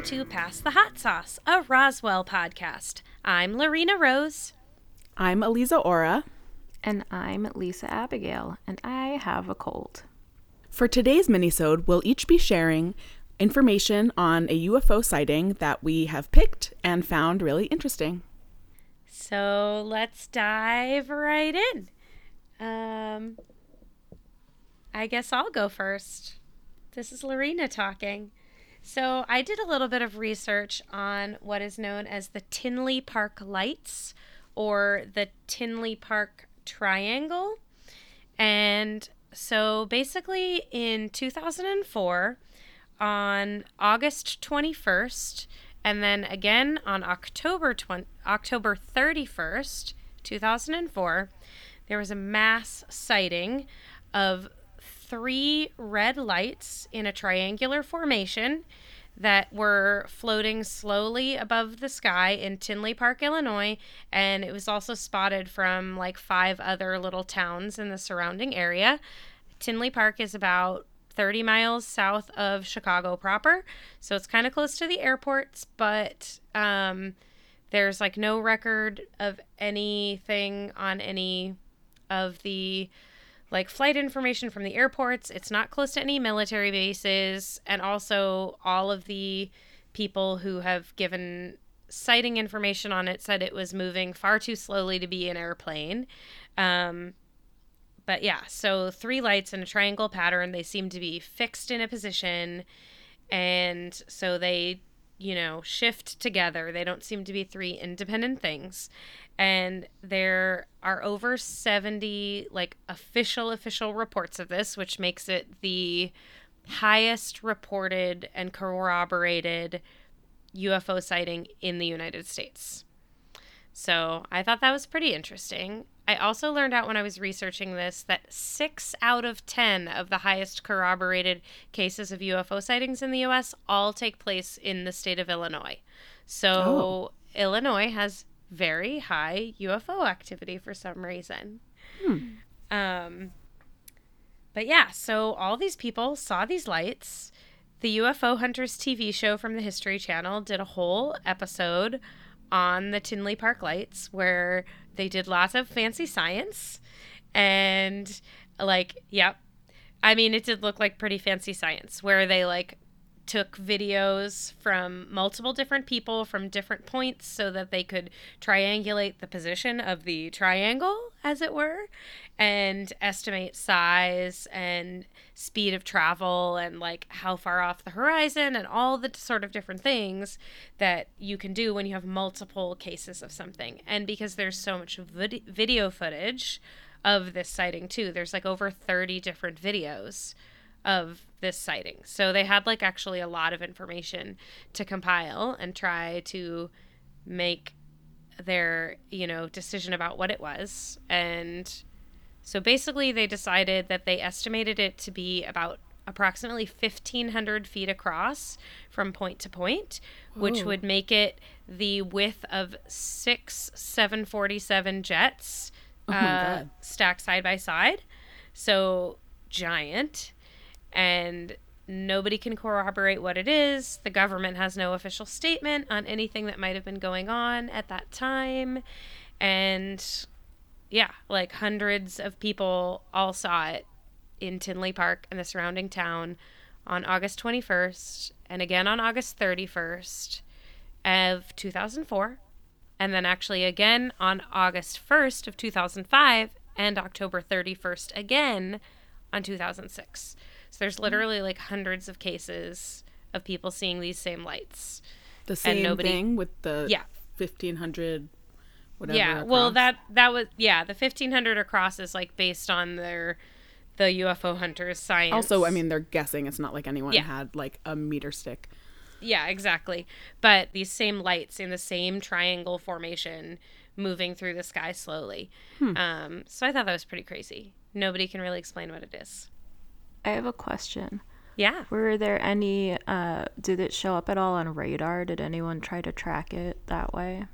and welcome to Pass the Hot Sauce, a Roswell podcast. I'm Lorena Rose. I'm Eliza Ora. And I'm Lisa Abigail, and I have a cold. For today's minisode, we'll each be sharing information on a UFO sighting that we have picked and found really interesting. So let's dive right in. Um, I guess I'll go first. This is Lorena talking. So I did a little bit of research on what is known as the Tinley Park Lights or the Tinley Park Triangle. And so basically in 2004, on August 21st, and then again on October 20, October 31st, 2004, there was a mass sighting of three red lights in a triangular formation that were floating slowly above the sky in Tinley Park, Illinois, and it was also spotted from like five other little towns in the surrounding area. Tinley Park is about 30 miles south of Chicago proper, so it's kind of close to the airports, but um, there's like no record of anything on any of the like flight information from the airports. It's not close to any military bases. And also, all of the people who have given sighting information on it said it was moving far too slowly to be an airplane. Um, but yeah, so three lights in a triangle pattern. They seem to be fixed in a position. And so they, you know, shift together. They don't seem to be three independent things and there are over 70 like official official reports of this which makes it the highest reported and corroborated UFO sighting in the United States. So, I thought that was pretty interesting. I also learned out when I was researching this that 6 out of 10 of the highest corroborated cases of UFO sightings in the US all take place in the state of Illinois. So, oh. Illinois has very high UFO activity for some reason. Hmm. Um, but yeah, so all these people saw these lights. The UFO Hunters TV show from the History Channel did a whole episode on the Tinley Park lights where they did lots of fancy science and like, yep. I mean, it did look like pretty fancy science where they like took videos from multiple different people from different points so that they could triangulate the position of the triangle, as it were, and estimate size and speed of travel and like how far off the horizon and all the sort of different things that you can do when you have multiple cases of something. And because there's so much vid- video footage of this sighting too, there's like over 30 different videos of this sighting. So they had like actually a lot of information to compile and try to make their, you know, decision about what it was. And so basically they decided that they estimated it to be about approximately 1500 feet across from point to point, which would make it the width of six 747 jets oh uh, stacked side by side. So giant and nobody can corroborate what it is. The government has no official statement on anything that might have been going on at that time. And yeah, like hundreds of people all saw it in Tinley Park and the surrounding town on August 21st and again on August 31st of 2004 and then actually again on August 1st of 2005 and October 31st again on 2006. So there's mm-hmm. literally like hundreds of cases of people seeing these same lights. The same nobody, thing with the yeah. 1500 whatever. Yeah. Across. Well, that that was yeah, the 1500 across is like based on their the UFO hunters science. Also, I mean, they're guessing. It's not like anyone yeah. had like a meter stick. Yeah, exactly. But these same lights in the same triangle formation moving through the sky slowly. Hmm. Um, so I thought that was pretty crazy. Nobody can really explain what it is. I have a question. Yeah. Were there any, uh, did it show up at all on radar? Did anyone try to track it that way?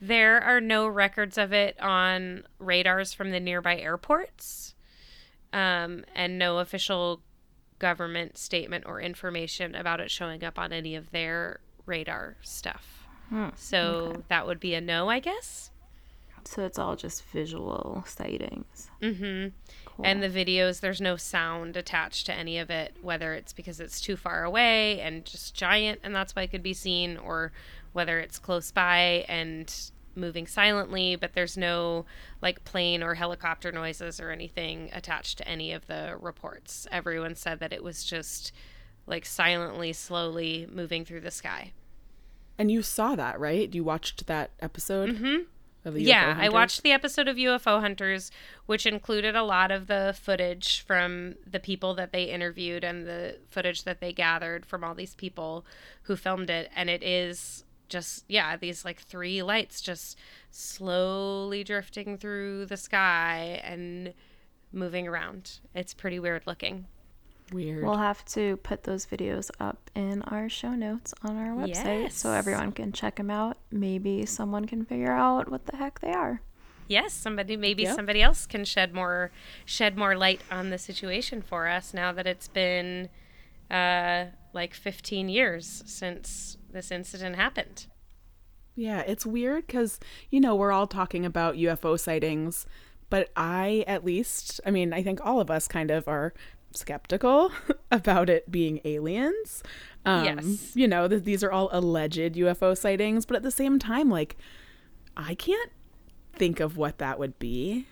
There are no records of it on radars from the nearby airports, um, and no official government statement or information about it showing up on any of their radar stuff. so that would be a no, I guess. So it's all just visual sightings. Mm-hmm. And the videos, there's no sound attached to any of it, whether it's because it's too far away and just giant and that's why it could be seen, or whether it's close by and moving silently, but there's no like plane or helicopter noises or anything attached to any of the reports. Everyone said that it was just like silently, slowly moving through the sky. And you saw that, right? You watched that episode Mhm. Of the UFO Yeah, I watched the episode of UFO Hunters, which included a lot of the footage from the people that they interviewed and the footage that they gathered from all these people who filmed it. And it is just, yeah, these like three lights just slowly drifting through the sky and moving around. It's pretty weird looking. Weird. We'll have to put those videos up in our show notes on our website so everyone can check them out. Maybe someone can figure out what the heck they are. Yes, somebody maybe Yep. somebody else can shed more shed more light on the situation for us now that it's been uh like 15 years since this incident happened. Yeah, it's weird because, you know, we're all talking about UFO sightings, but I, at least, I mean, I think all of us kind of are skeptical about it being aliens. Um, Yes. You know, th- these are all alleged UFO sightings, but at the same time, like, I can't think of what that would be.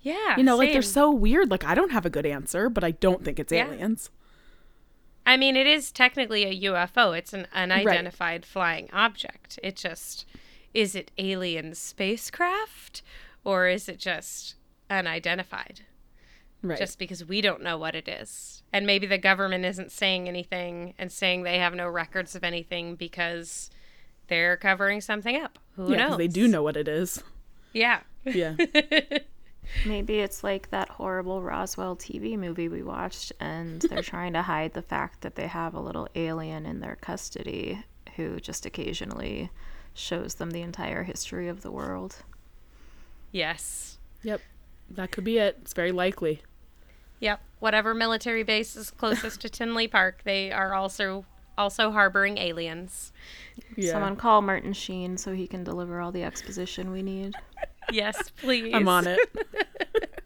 Yeah. You know, like, they're so weird. Like, I don't have a good answer, but I don't think it's Yeah. aliens. I mean, it is technically a UFO. It's an unidentified flying object. It just is it alien spacecraft or is it just unidentified? Right. Just because we don't know what it is. And maybe the government isn't saying anything and saying they have no records of anything because they're covering something up. Who yeah, 'cause knows? they do know what it is. Yeah. Yeah. Maybe it's like that horrible Roswell TV movie we watched, and they're trying to hide the fact that they have a little alien in their custody who just occasionally shows them the entire history of the world. yes. yep. That could be it. It's very likely. Yep. Whatever military base is closest to Tinley Park, they are also also harboring aliens. Yeah. Someone call Martin Sheen so he can deliver all the exposition we need. Yes, please. I'm on it.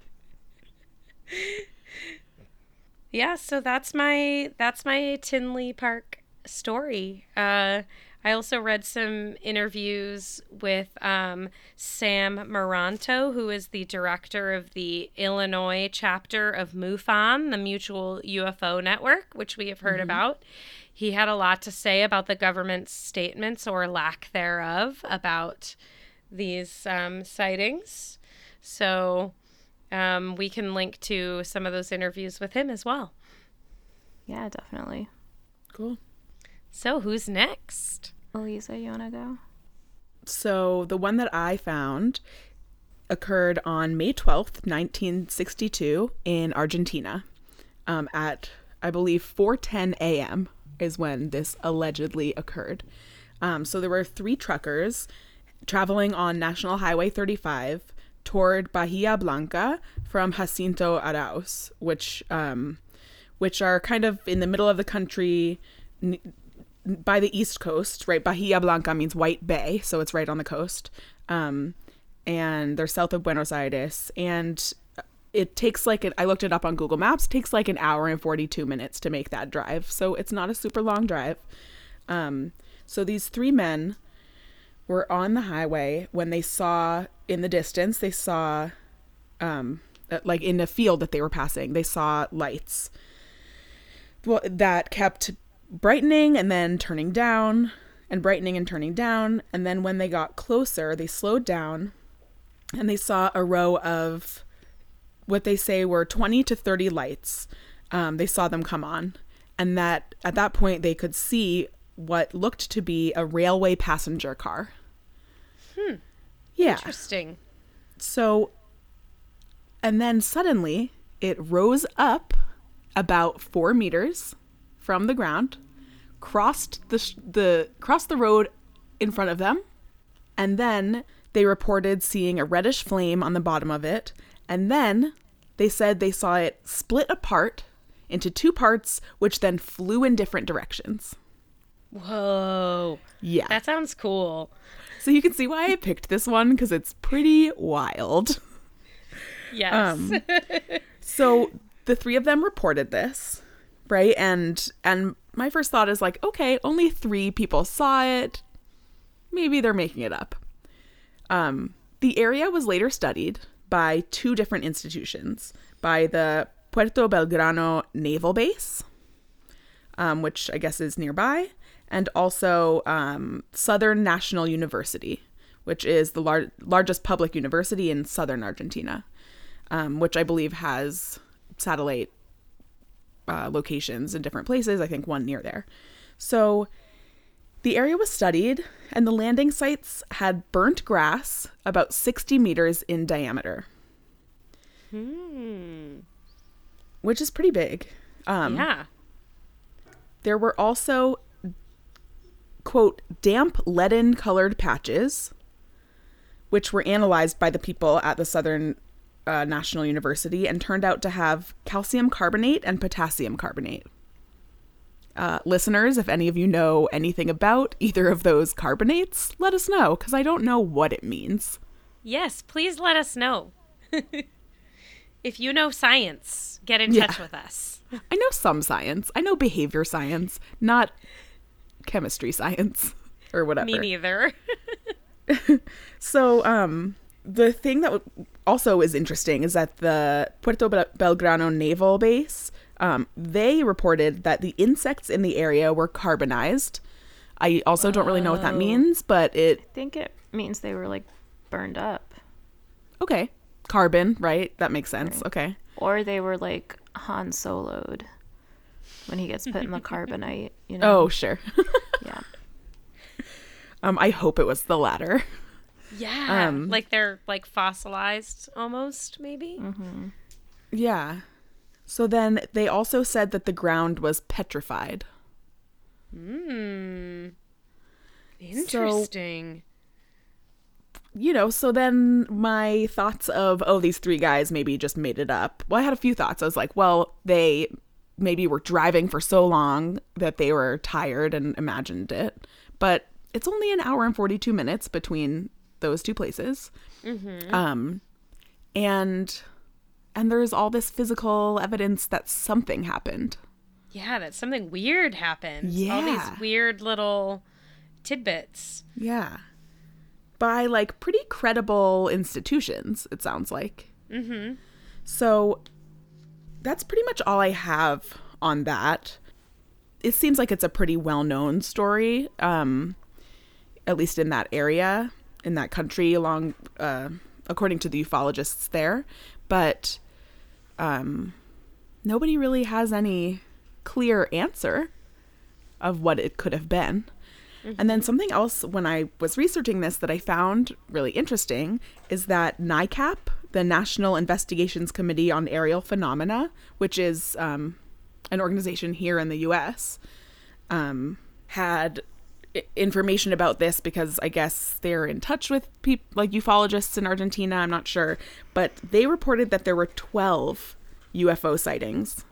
yeah so that's my that's my tinley park story uh i also read some interviews with um, sam maranto who is the director of the illinois chapter of mufon the mutual ufo network which we have heard about he had a lot to say about the government's statements or lack thereof about these um, sightings so um, we can link to some of those interviews with him as well. Yeah, definitely. Cool. So, who's next? Elisa, you want to go? So the one that I found occurred on May 12th, 1962 in Argentina um, at, I believe, 4.10 a.m. is when this allegedly occurred. Um, so there were three truckers traveling on National Highway 35 toward Bahia Blanca from Jacinto Arauz, which um, which are kind of in the middle of the country n- by the east coast, right? Bahia Blanca means White Bay, so it's right on the coast. Um, and they're south of Buenos Aires. And it takes like, an, I looked it up on Google Maps, takes like an hour and 42 minutes to make that drive. So it's not a super long drive. Um, so these three men were on the highway when they saw in the distance, they saw, um, uh, like in a field that they were passing, they saw lights well, that kept brightening and then turning down and brightening and turning down. And then when they got closer, they slowed down and they saw a row of what they say were 20 to 30 lights. Um, they saw them come on. And that at that point, they could see what looked to be a railway passenger car. Hmm. Yeah. Interesting. So, and then suddenly it rose up about four meters from the ground, crossed the sh- the crossed the road in front of them, and then they reported seeing a reddish flame on the bottom of it, and then they said they saw it split apart into two parts, which then flew in different directions. Whoa. Yeah. That sounds cool. so you can see why I picked this one because it's pretty wild. Yes. Um, So the three of them reported this, right? And and my first thought is like, okay, only three people saw it. Maybe they're making it up. Um, the area was later studied by two different institutions, by the Puerto Belgrano Naval Base, um, which I guess is nearby, and also um, Southern National University, which is the lar- largest public university in southern Argentina, um, which I believe has satellite uh, locations in different places. I think one near there. So the area was studied, and the landing sites had burnt grass about 60 meters in diameter, Hmm. which is pretty big. Um, yeah. There were also, quote, damp leaden colored patches, which were analyzed by the people at the Southern uh, National University and turned out to have calcium carbonate and potassium carbonate. Uh, listeners, if any of you know anything about either of those carbonates, let us know because I don't know what it means. Yes, please let us know. if you know science, get in Yeah. touch with us. I know some science. I know behavior science, not chemistry science or whatever. Me neither. So, um, the thing that w- also is interesting is that the Puerto Belgrano naval base, um, they reported that the insects in the area were carbonized. I also don't really know what that means, but it I think it means they were like burned up. okay, carbon, right? That makes sense. Right. Okay, Or they were like Han Soloed when he gets put in the carbonite, you know? oh sure. yeah. um, I hope it was the latter. yeah. Um, like they're like fossilized almost, maybe? Yeah. So then they also said that the ground was petrified. Hmm. Interesting. you know, so then my thoughts of, oh, these three guys maybe just made it up. Well, I had a few thoughts. I was like, well, they maybe were driving for so long that they were tired and imagined it. But it's only an hour and 42 minutes between those two places. Um, and and there's all this physical evidence that something happened. yeah, that something weird happened. Yeah. All these weird little tidbits. Yeah. By like pretty credible institutions, it sounds like. Mm-hmm. So that's pretty much all I have on that. It seems like it's a pretty well known story, um, at least in that area, in that country, along, uh, according to the ufologists there. But um, nobody really has any clear answer of what it could have been. And then something else when I was researching this that I found really interesting is that NICAP, the National Investigations Committee on Aerial Phenomena, which is um, an organization here in the U.S., um, had information about this because I guess they're in touch with people like ufologists in Argentina. I'm not sure, but they reported that there were 12 UFO sightings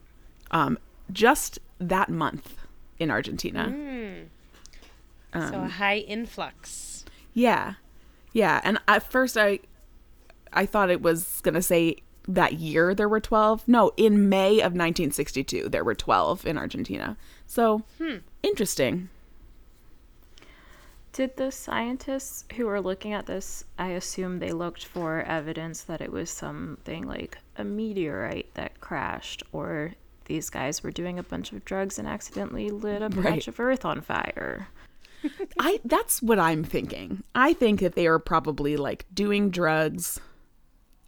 um, just that month in Argentina. Hmm. so a um, high influx. Yeah. Yeah. And at first I I thought it was gonna say that year there were twelve. No, in May of nineteen sixty two there were twelve in Argentina. So hmm. interesting. Did the scientists who were looking at this, I assume they looked for evidence that it was something like a meteorite that crashed, or these guys were doing a bunch of drugs and accidentally lit a Right. patch of earth on fire? I that's what I'm thinking. I think that they are probably like doing drugs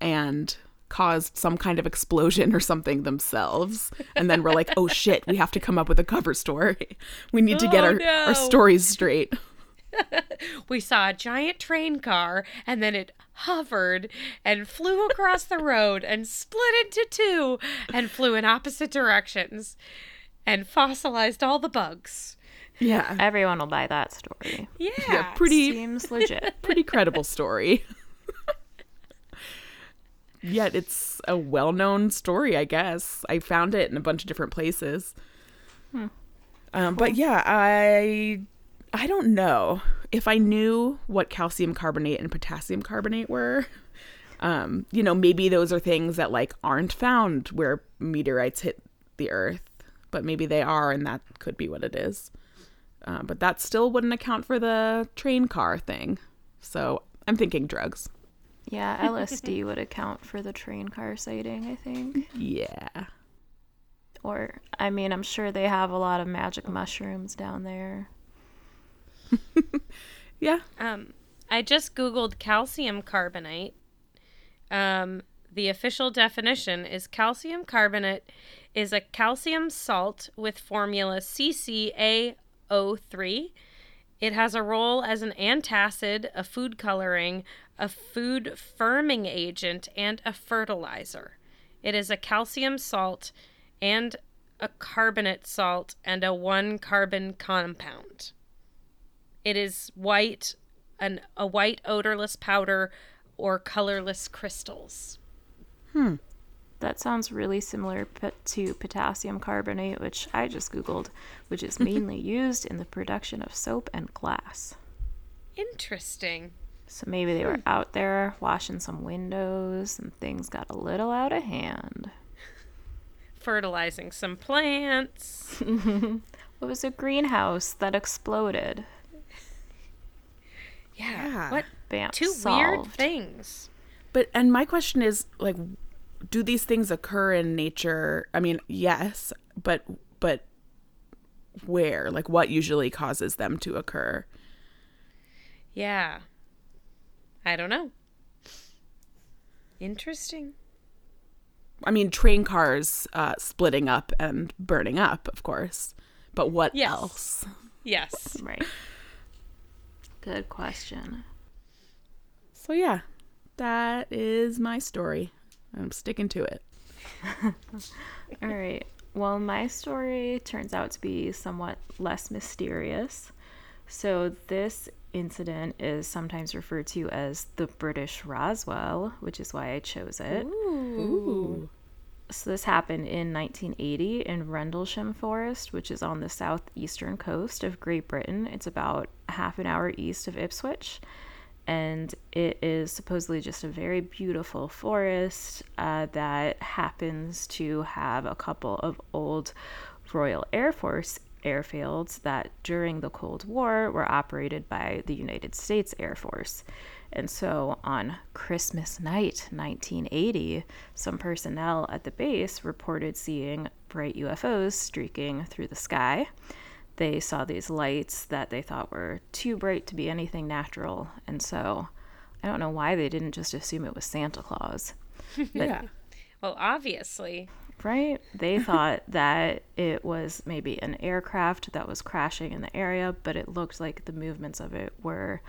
and caused some kind of explosion or something themselves and then we're like oh shit we have to come up with a cover story we need to get Oh, our, no. our stories straight We saw a giant train car and then it hovered and flew across the road and split into two and flew in opposite directions and fossilized all the bugs. yeah Everyone will buy that story. Yeah. yeah pretty Seems legit. pretty credible story. yet it's a well-known story, I guess. I found it in a bunch of different places. Um, But yeah, I I don't know if I knew what calcium carbonate and potassium carbonate were. Um, you know, maybe those are things that like aren't found where meteorites hit the Earth, but maybe they are, and that could be what it is. Um, but that still wouldn't account for the train car thing. So I'm thinking drugs. Yeah, LSD would account for the train car sighting, I think. Yeah. Or, I mean, I'm sure they have a lot of magic mushrooms down there. Yeah. Um, I just Googled calcium carbonate. Um, the official definition is calcium carbonate is a calcium salt with formula CCaO3. It has a role as an antacid, a food coloring, a food firming agent, and a fertilizer. It is a calcium salt and a carbonate salt and a one carbon compound. It is white, an, a white odorless powder or colorless crystals. Hmm. That sounds really similar to potassium carbonate, which I just Googled, which is mainly used in the production of soap and glass. Interesting. So maybe they Hmm. were out there washing some windows and things got a little out of hand. Fertilizing some plants. It was a greenhouse that exploded. Yeah. Yeah. What Bam. two solved. weird things? But and my question is like do these things occur in nature? I mean, yes, but but where? Like what usually causes them to occur? Yeah. I don't know. Interesting. I mean, train cars uh, splitting up and burning up, of course. But what Yes. else? Yes. Right. Good question. So yeah, that is my story. I'm sticking to it. All right. Well, my story turns out to be somewhat less mysterious. So, this incident is sometimes referred to as the British Roswell, which is why I chose it. Ooh. So, this happened in 1980 in Rendlesham Forest, which is on the southeastern coast of Great Britain. It's about half an hour east of Ipswich. And it is supposedly just a very beautiful forest uh, that happens to have a couple of old Royal Air Force airfields that during the Cold War were operated by the United States Air Force. And so on Christmas night, 1980, some personnel at the base reported seeing bright UFOs streaking through the sky. They saw these lights that they thought were too bright to be anything natural. And so I don't know why they didn't just assume it was Santa Claus. Yeah. Well, obviously. Right? They thought that it was maybe an aircraft that was crashing in the area, but it looked like the movements of it were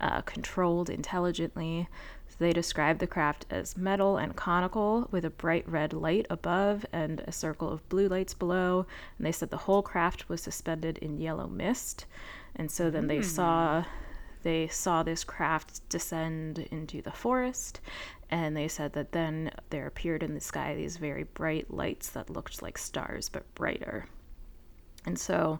uh, controlled intelligently. So they described the craft as metal and conical with a bright red light above and a circle of blue lights below. And they said the whole craft was suspended in yellow mist. And so then they saw they saw this craft descend into the forest and they said that then there appeared in the sky these very bright lights that looked like stars but brighter. And so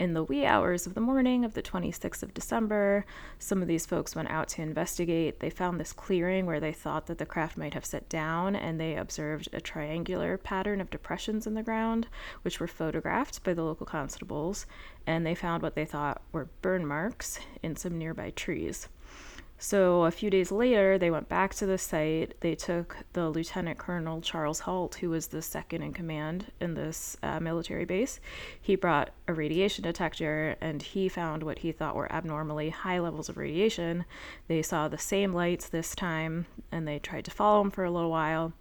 in the wee hours of the morning of the 26th of December, some of these folks went out to investigate. They found this clearing where they thought that the craft might have set down, and they observed a triangular pattern of depressions in the ground, which were photographed by the local constables, and they found what they thought were burn marks in some nearby trees. So a few days later, they went back to the site. They took the Lieutenant Colonel Charles Halt, who was the second in command in this uh, military base. He brought a radiation detector and he found what he thought were abnormally high levels of radiation. They saw the same lights this time and they tried to follow them for a little while.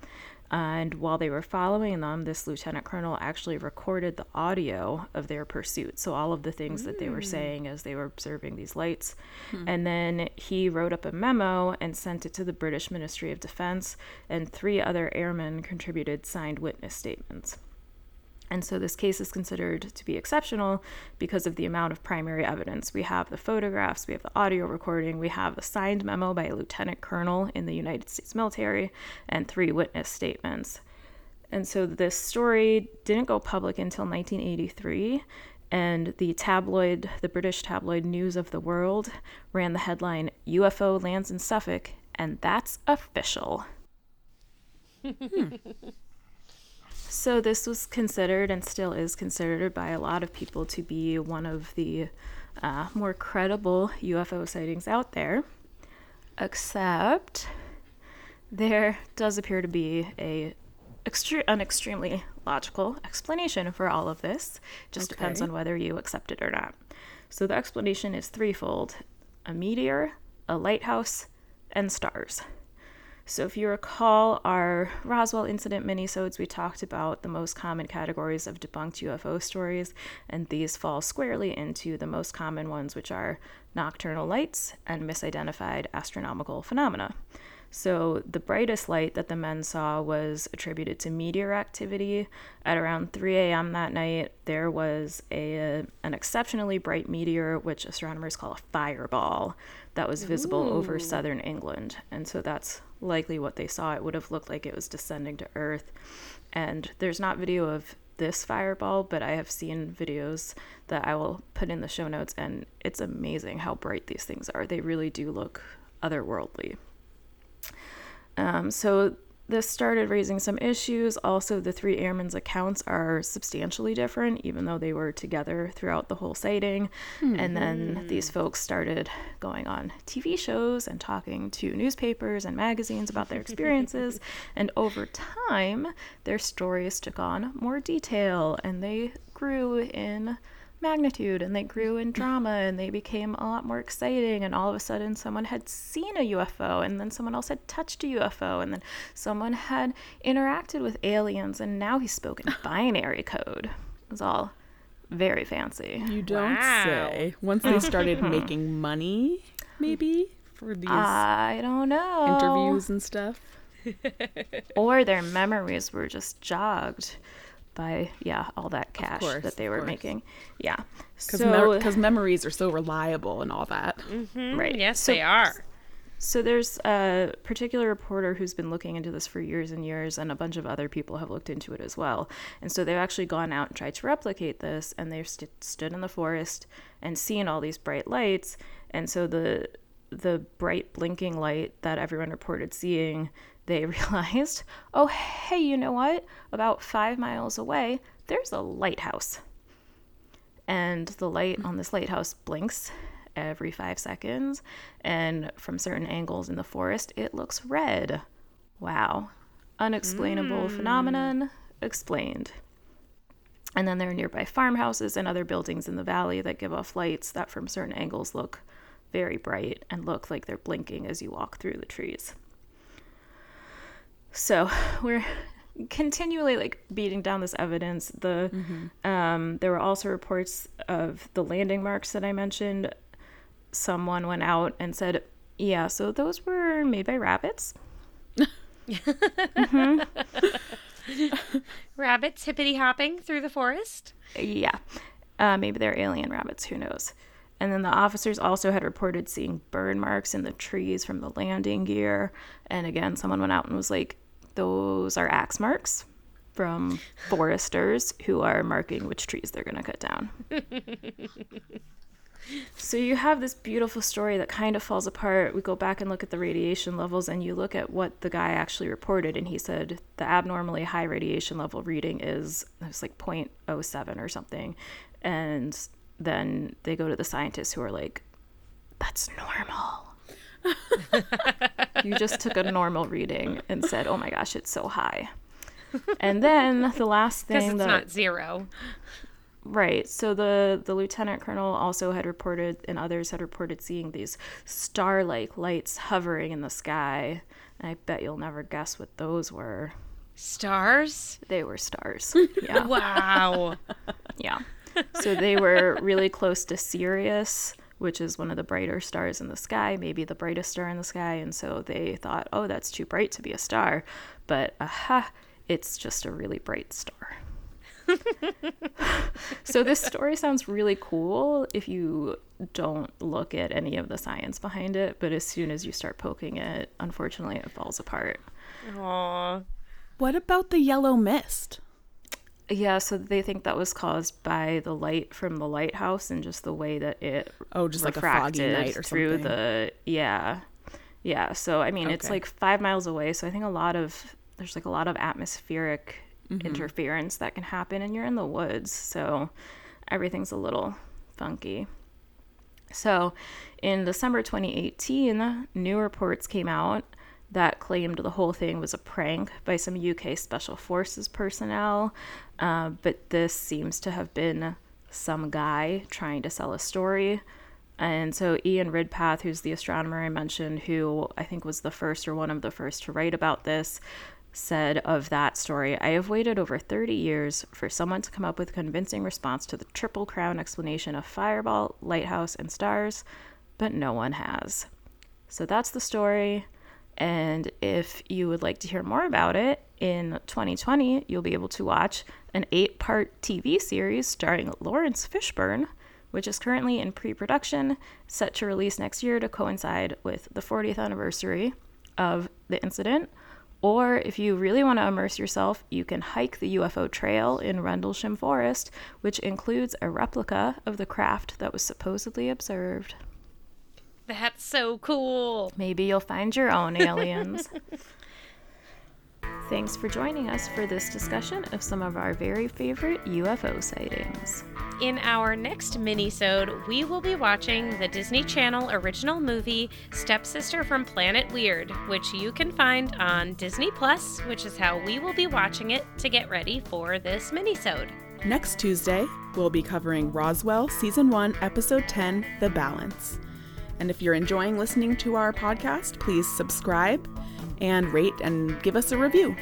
And while they were following them, this lieutenant colonel actually recorded the audio of their pursuit. So, all of the things that they were hmm. saying as they were observing these lights. Hmm. And then he wrote up a memo and sent it to the British Ministry of Defense, and three other airmen contributed signed witness statements. And so this case is considered to be exceptional because of the amount of primary evidence. We have the photographs, we have the audio recording, we have a signed memo by a lieutenant colonel in the United States military, and three witness statements. And so this story didn't go public until 1983. And the tabloid, the British tabloid News of the World, ran the headline UFO lands in Suffolk, and that's official. hmm. So, this was considered and still is considered by a lot of people to be one of the uh, more credible UFO sightings out there. Except there does appear to be a extre- an extremely logical explanation for all of this. Just okay. depends on whether you accept it or not. So, the explanation is threefold a meteor, a lighthouse, and stars. So, if you recall our Roswell incident minisodes, we talked about the most common categories of debunked UFO stories, and these fall squarely into the most common ones, which are nocturnal lights and misidentified astronomical phenomena. So, the brightest light that the men saw was attributed to meteor activity. At around 3 a.m. that night, there was a, an exceptionally bright meteor, which astronomers call a fireball, that was visible Ooh. over southern England. And so, that's likely what they saw. It would have looked like it was descending to Earth. And there's not video of this fireball, but I have seen videos that I will put in the show notes, and it's amazing how bright these things are. They really do look otherworldly. Um, so this started raising some issues. Also, the three airmen's accounts are substantially different, even though they were together throughout the whole sighting. Mm-hmm. And then these folks started going on TV shows and talking to newspapers and magazines about their experiences. and over time, their stories took on more detail and they grew in magnitude and they mm-hmm. grew in drama and they became a lot more exciting and all of a sudden someone had seen a UFO and then someone else had touched a UFO and then someone had interacted with aliens and now he spoke in binary code. It was all very fancy. You don't wow. say. Once they started making money, maybe for these I don't know. interviews and stuff. or their memories were just jogged by yeah all that cash course, that they were making. Yeah. Because so, because memories are so reliable and all that. Mm-hmm. right. Yes so, they are. So there's a particular reporter who's been looking into this for years and years and a bunch of other people have looked into it as well. And so they've actually gone out and tried to replicate this and they've st- stood in the forest and seen all these bright lights. And so the the bright blinking light that everyone reported seeing they realized, oh, hey, you know what? About five miles away, there's a lighthouse. And the light on this lighthouse blinks every five seconds. And from certain angles in the forest, it looks red. Wow. Unexplainable mm. phenomenon explained. And then there are nearby farmhouses and other buildings in the valley that give off lights that from certain angles look very bright and look like they're blinking as you walk through the trees. So we're continually like beating down this evidence. The mm-hmm. um, there were also reports of the landing marks that I mentioned. Someone went out and said, "Yeah, so those were made by rabbits." mm-hmm. rabbits hippity hopping through the forest. Yeah, uh, maybe they're alien rabbits. Who knows? And then the officers also had reported seeing burn marks in the trees from the landing gear. And again, someone went out and was like, those are axe marks from foresters who are marking which trees they're going to cut down. so you have this beautiful story that kind of falls apart. We go back and look at the radiation levels, and you look at what the guy actually reported, and he said the abnormally high radiation level reading is it's like 0.07 or something. And then they go to the scientists who are like, that's normal. you just took a normal reading and said, oh my gosh, it's so high. And then the last thing it's that, not zero. Right. So the the lieutenant colonel also had reported, and others had reported seeing these star-like lights hovering in the sky. And I bet you'll never guess what those were. Stars? They were stars. Yeah. wow. yeah. So they were really close to Sirius, which is one of the brighter stars in the sky, maybe the brightest star in the sky. And so they thought, oh, that's too bright to be a star. But aha, it's just a really bright star. so this story sounds really cool if you don't look at any of the science behind it, but as soon as you start poking it, unfortunately, it falls apart. Aww. What about the yellow mist? Yeah, so they think that was caused by the light from the lighthouse and just the way that it Oh, just like a foggy night or through something. the yeah, yeah. So I mean, it's like five miles away. So I think a lot of there's like a lot of atmospheric Mm-hmm. interference that can happen, and you're in the woods, so everything's a little funky. So, in December 2018, new reports came out that claimed the whole thing was a prank by some UK Special Forces personnel. Uh, but this seems to have been some guy trying to sell a story. And so, Ian Ridpath, who's the astronomer I mentioned, who I think was the first or one of the first to write about this, said of that story I have waited over 30 years for someone to come up with a convincing response to the Triple Crown explanation of Fireball, Lighthouse, and stars, but no one has. So that's the story. And if you would like to hear more about it, in 2020, you'll be able to watch an eight part TV series starring Laurence Fishburne, which is currently in pre production, set to release next year to coincide with the 40th anniversary of the incident. Or if you really want to immerse yourself, you can hike the UFO trail in Rendlesham Forest, which includes a replica of the craft that was supposedly observed. That's so cool. Maybe you'll find your own aliens. Thanks for joining us for this discussion of some of our very favorite UFO sightings. In our next mini-sode, we will be watching the Disney Channel original movie Stepsister from Planet Weird, which you can find on Disney Plus, which is how we will be watching it to get ready for this mini-sode. Next Tuesday, we'll be covering Roswell Season 1, Episode 10 The Balance. And if you're enjoying listening to our podcast, please subscribe and rate and give us a review.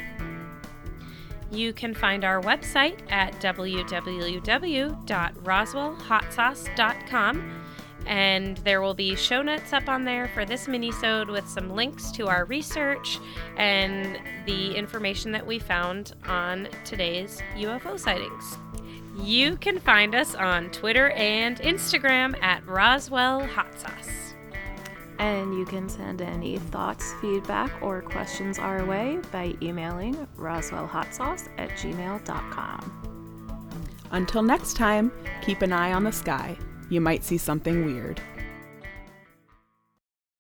You can find our website at www.roswellhotsauce.com and there will be show notes up on there for this minisode with some links to our research and the information that we found on today's UFO sightings. You can find us on Twitter and Instagram at Roswell Hot Sauce. And you can send any thoughts, feedback, or questions our way by emailing roswellhotsauce at gmail.com. Until next time, keep an eye on the sky. You might see something weird.